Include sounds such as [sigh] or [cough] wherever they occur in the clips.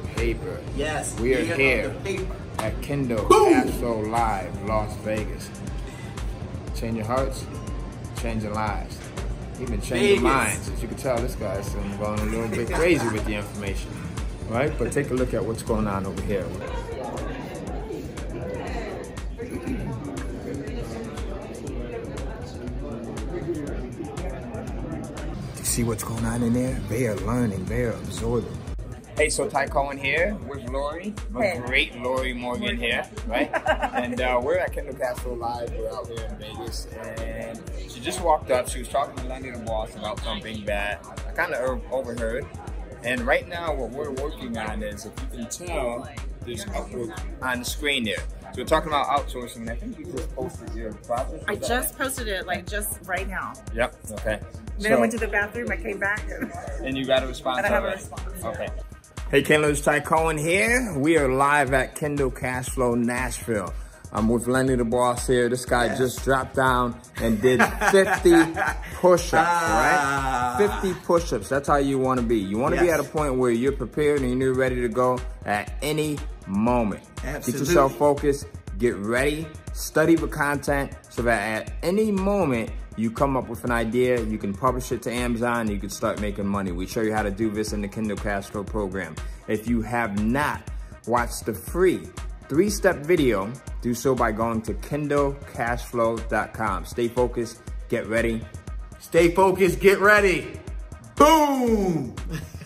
the paper. Yes. We are here at Kindle Boom! Live, Las Vegas. Changing hearts, changing lives. Even changing Vegas. minds. As you can tell, this guy's going a little bit [laughs] crazy with the information. Right? But take a look at what's going on over here. See what's going on in there? They are learning, they are absorbing. Hey, so Ty Cohen here with Lori, the Hey. great Lori Morgan here, right? [laughs] and uh, we're at Kendall Castle Live. We're out here in Vegas, and she just walked up. She was talking to Lenny the boss about something that I kind of overheard. And right now, what we're working on is, if you can tell, there's on the screen there. So we're talking about outsourcing. I think you just posted your process. I just posted it like just right now. Yep. Okay. Then I went to the bathroom. I came back. And And you got a response And [laughs] I have a response. Okay. Hey, Kendall, it's Ty Cohen here. We are live at Kindle Cashflow, Nashville. I'm with Lenny the Boss here. This guy just dropped down and did [laughs] 50 push-ups, Ah. right? 50 push-ups. That's how you want to be. You want to be at a point where you're prepared and you're ready to go at any moment. Absolutely. Get yourself focused, get ready, study the content so that at any moment you come up with an idea, you can publish it to Amazon, you can start making money. We show you how to do this in the Kindle Cashflow program. If you have not watched the free three-step video, do so by going to kindlecashflow.com. Stay focused, get ready. Stay focused, get ready. Boom! [laughs]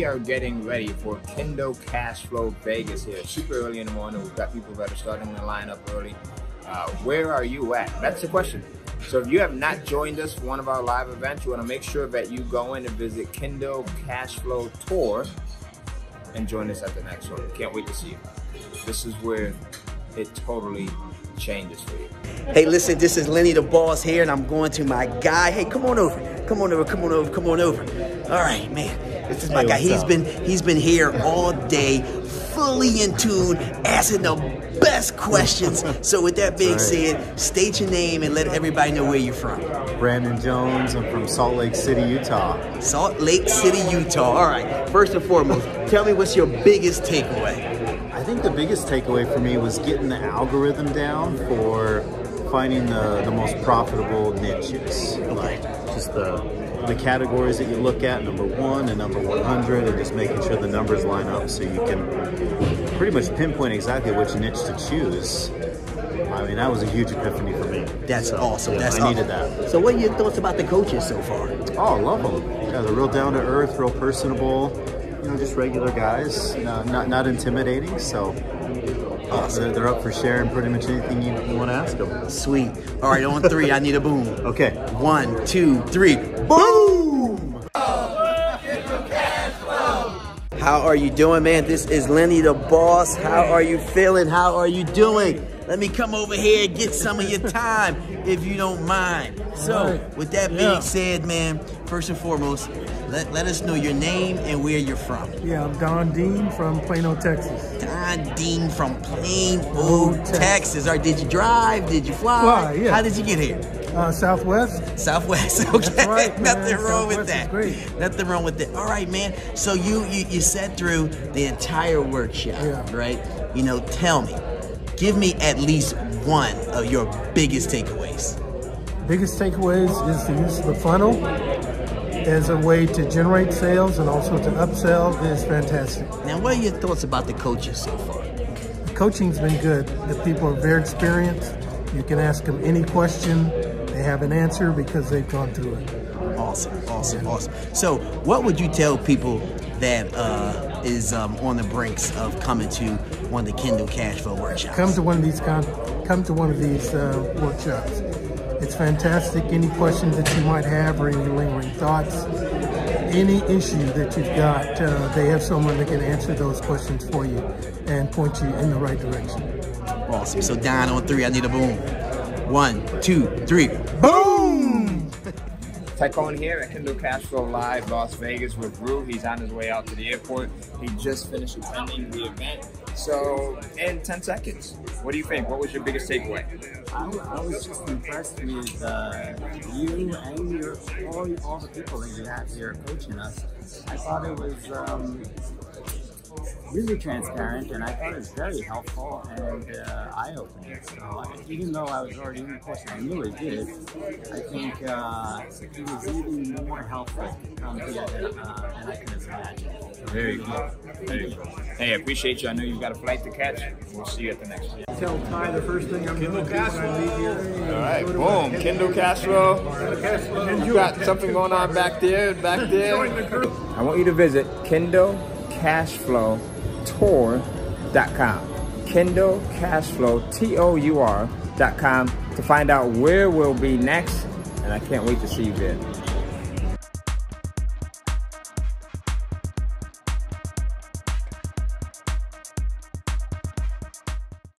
we are getting ready for Kindle Cashflow Vegas here. Super early in the morning. We've got people that are starting to line up early. Uh, where are you at? That's the question. So if you have not joined us for one of our live events, you want to make sure that you go in and visit Kindle Cashflow Tour and join us at the next one. Can't wait to see you. This is where it totally changes for you. Hey, listen, this is Lenny the Boss here, and I'm going to my guy. Hey, come on over. Come on over, come on over, come on over. All right, man. This is my Hey, guy. He's up? been he's been here all day, fully in tune, asking the best questions. [laughs] so with that being right. said, state your name and let everybody know where you're from. Brandon Jones. I'm from Salt Lake City, Utah. Salt Lake City, Utah. All right. First and foremost, tell me what's your biggest takeaway. I think the biggest takeaway for me was getting the algorithm down for finding the, the most profitable niches. Like just the the categories that you look at, number one and number 100, and just making sure the numbers line up so you can pretty much pinpoint exactly which niche to choose. I mean, that was a huge epiphany for me. That's So, awesome. yeah, That's I needed that. So, what are your thoughts about the coaches so far? Oh, I love them. Yeah, they're real down to earth, real personable. You know, just regular guys, no, not not intimidating. So uh, they're, they're up for sharing pretty much anything you, you want to ask them. Sweet. All right, on three, I need a boom. [laughs] Okay. One, two, three. Boom! How are you doing, man? This is Lenny the boss. How are you feeling? How are you doing? Let me come over here and get some of your time, if you don't mind. So, with that being Yeah. said, man, first and foremost, let, let us know your name and where you're from. Yeah, I'm Don Dean from Plano, Texas. Don Dean from Plainview, Oh, Texas. Or did you drive? Did you fly? Fly, yeah. How did you get here? Uh, Southwest. Southwest, [laughs] okay. right. Nothing wrong with Southwest is that. great. Nothing wrong with that. All right, man. So you you, you sat through the entire workshop, Yeah. right? You know, tell me, give me at least one of your biggest takeaways. Biggest takeaways is the use of the funnel as a way to generate sales and also to upsell is fantastic. Now, what are your thoughts about the coaches so far? The coaching's been good. The people are very experienced. You can ask them any question. They have an answer because they've gone through it. Awesome, awesome, awesome. So, what would you tell people that uh, is um, on the brinks of coming to one of the Kindle Cashflow workshops? Come to one of these con- come to one of these uh, workshops. It's fantastic. Any questions that you might have or any lingering thoughts, any issue that you've got, uh, they have someone that can answer those questions for you and point you in the right direction. Awesome. So, down on three, I need a boom. One, two, three. Boom! [laughs] Ty Cohen here at Kindle Cashflow Live, Las Vegas with Rue. He's on his way out to the airport. He just finished attending the event. So, in 10 seconds, what do you think? What was your biggest takeaway? I, I was just impressed with uh, you and your all, all the people that you have here coaching us. I thought it was um, really transparent, and I thought it was very helpful and uh, eye-opening. So I, even though I was already in the course and I knew it did, I think uh, it was even more helpful to come here than, uh, than I could have imagined. Very good. Good. Hey, I appreciate you. I know you've got a flight to catch. We'll see you at the next one. Tell Ty the first thing I'm going to do when I leave here. All right, boom. Kendall Castro. You got something going on back there, back there. I want you to visit KindleCashflowTour.com. KindleCashflow, T-O-U-R.com to find out where we'll be next. And I can't wait to see you there.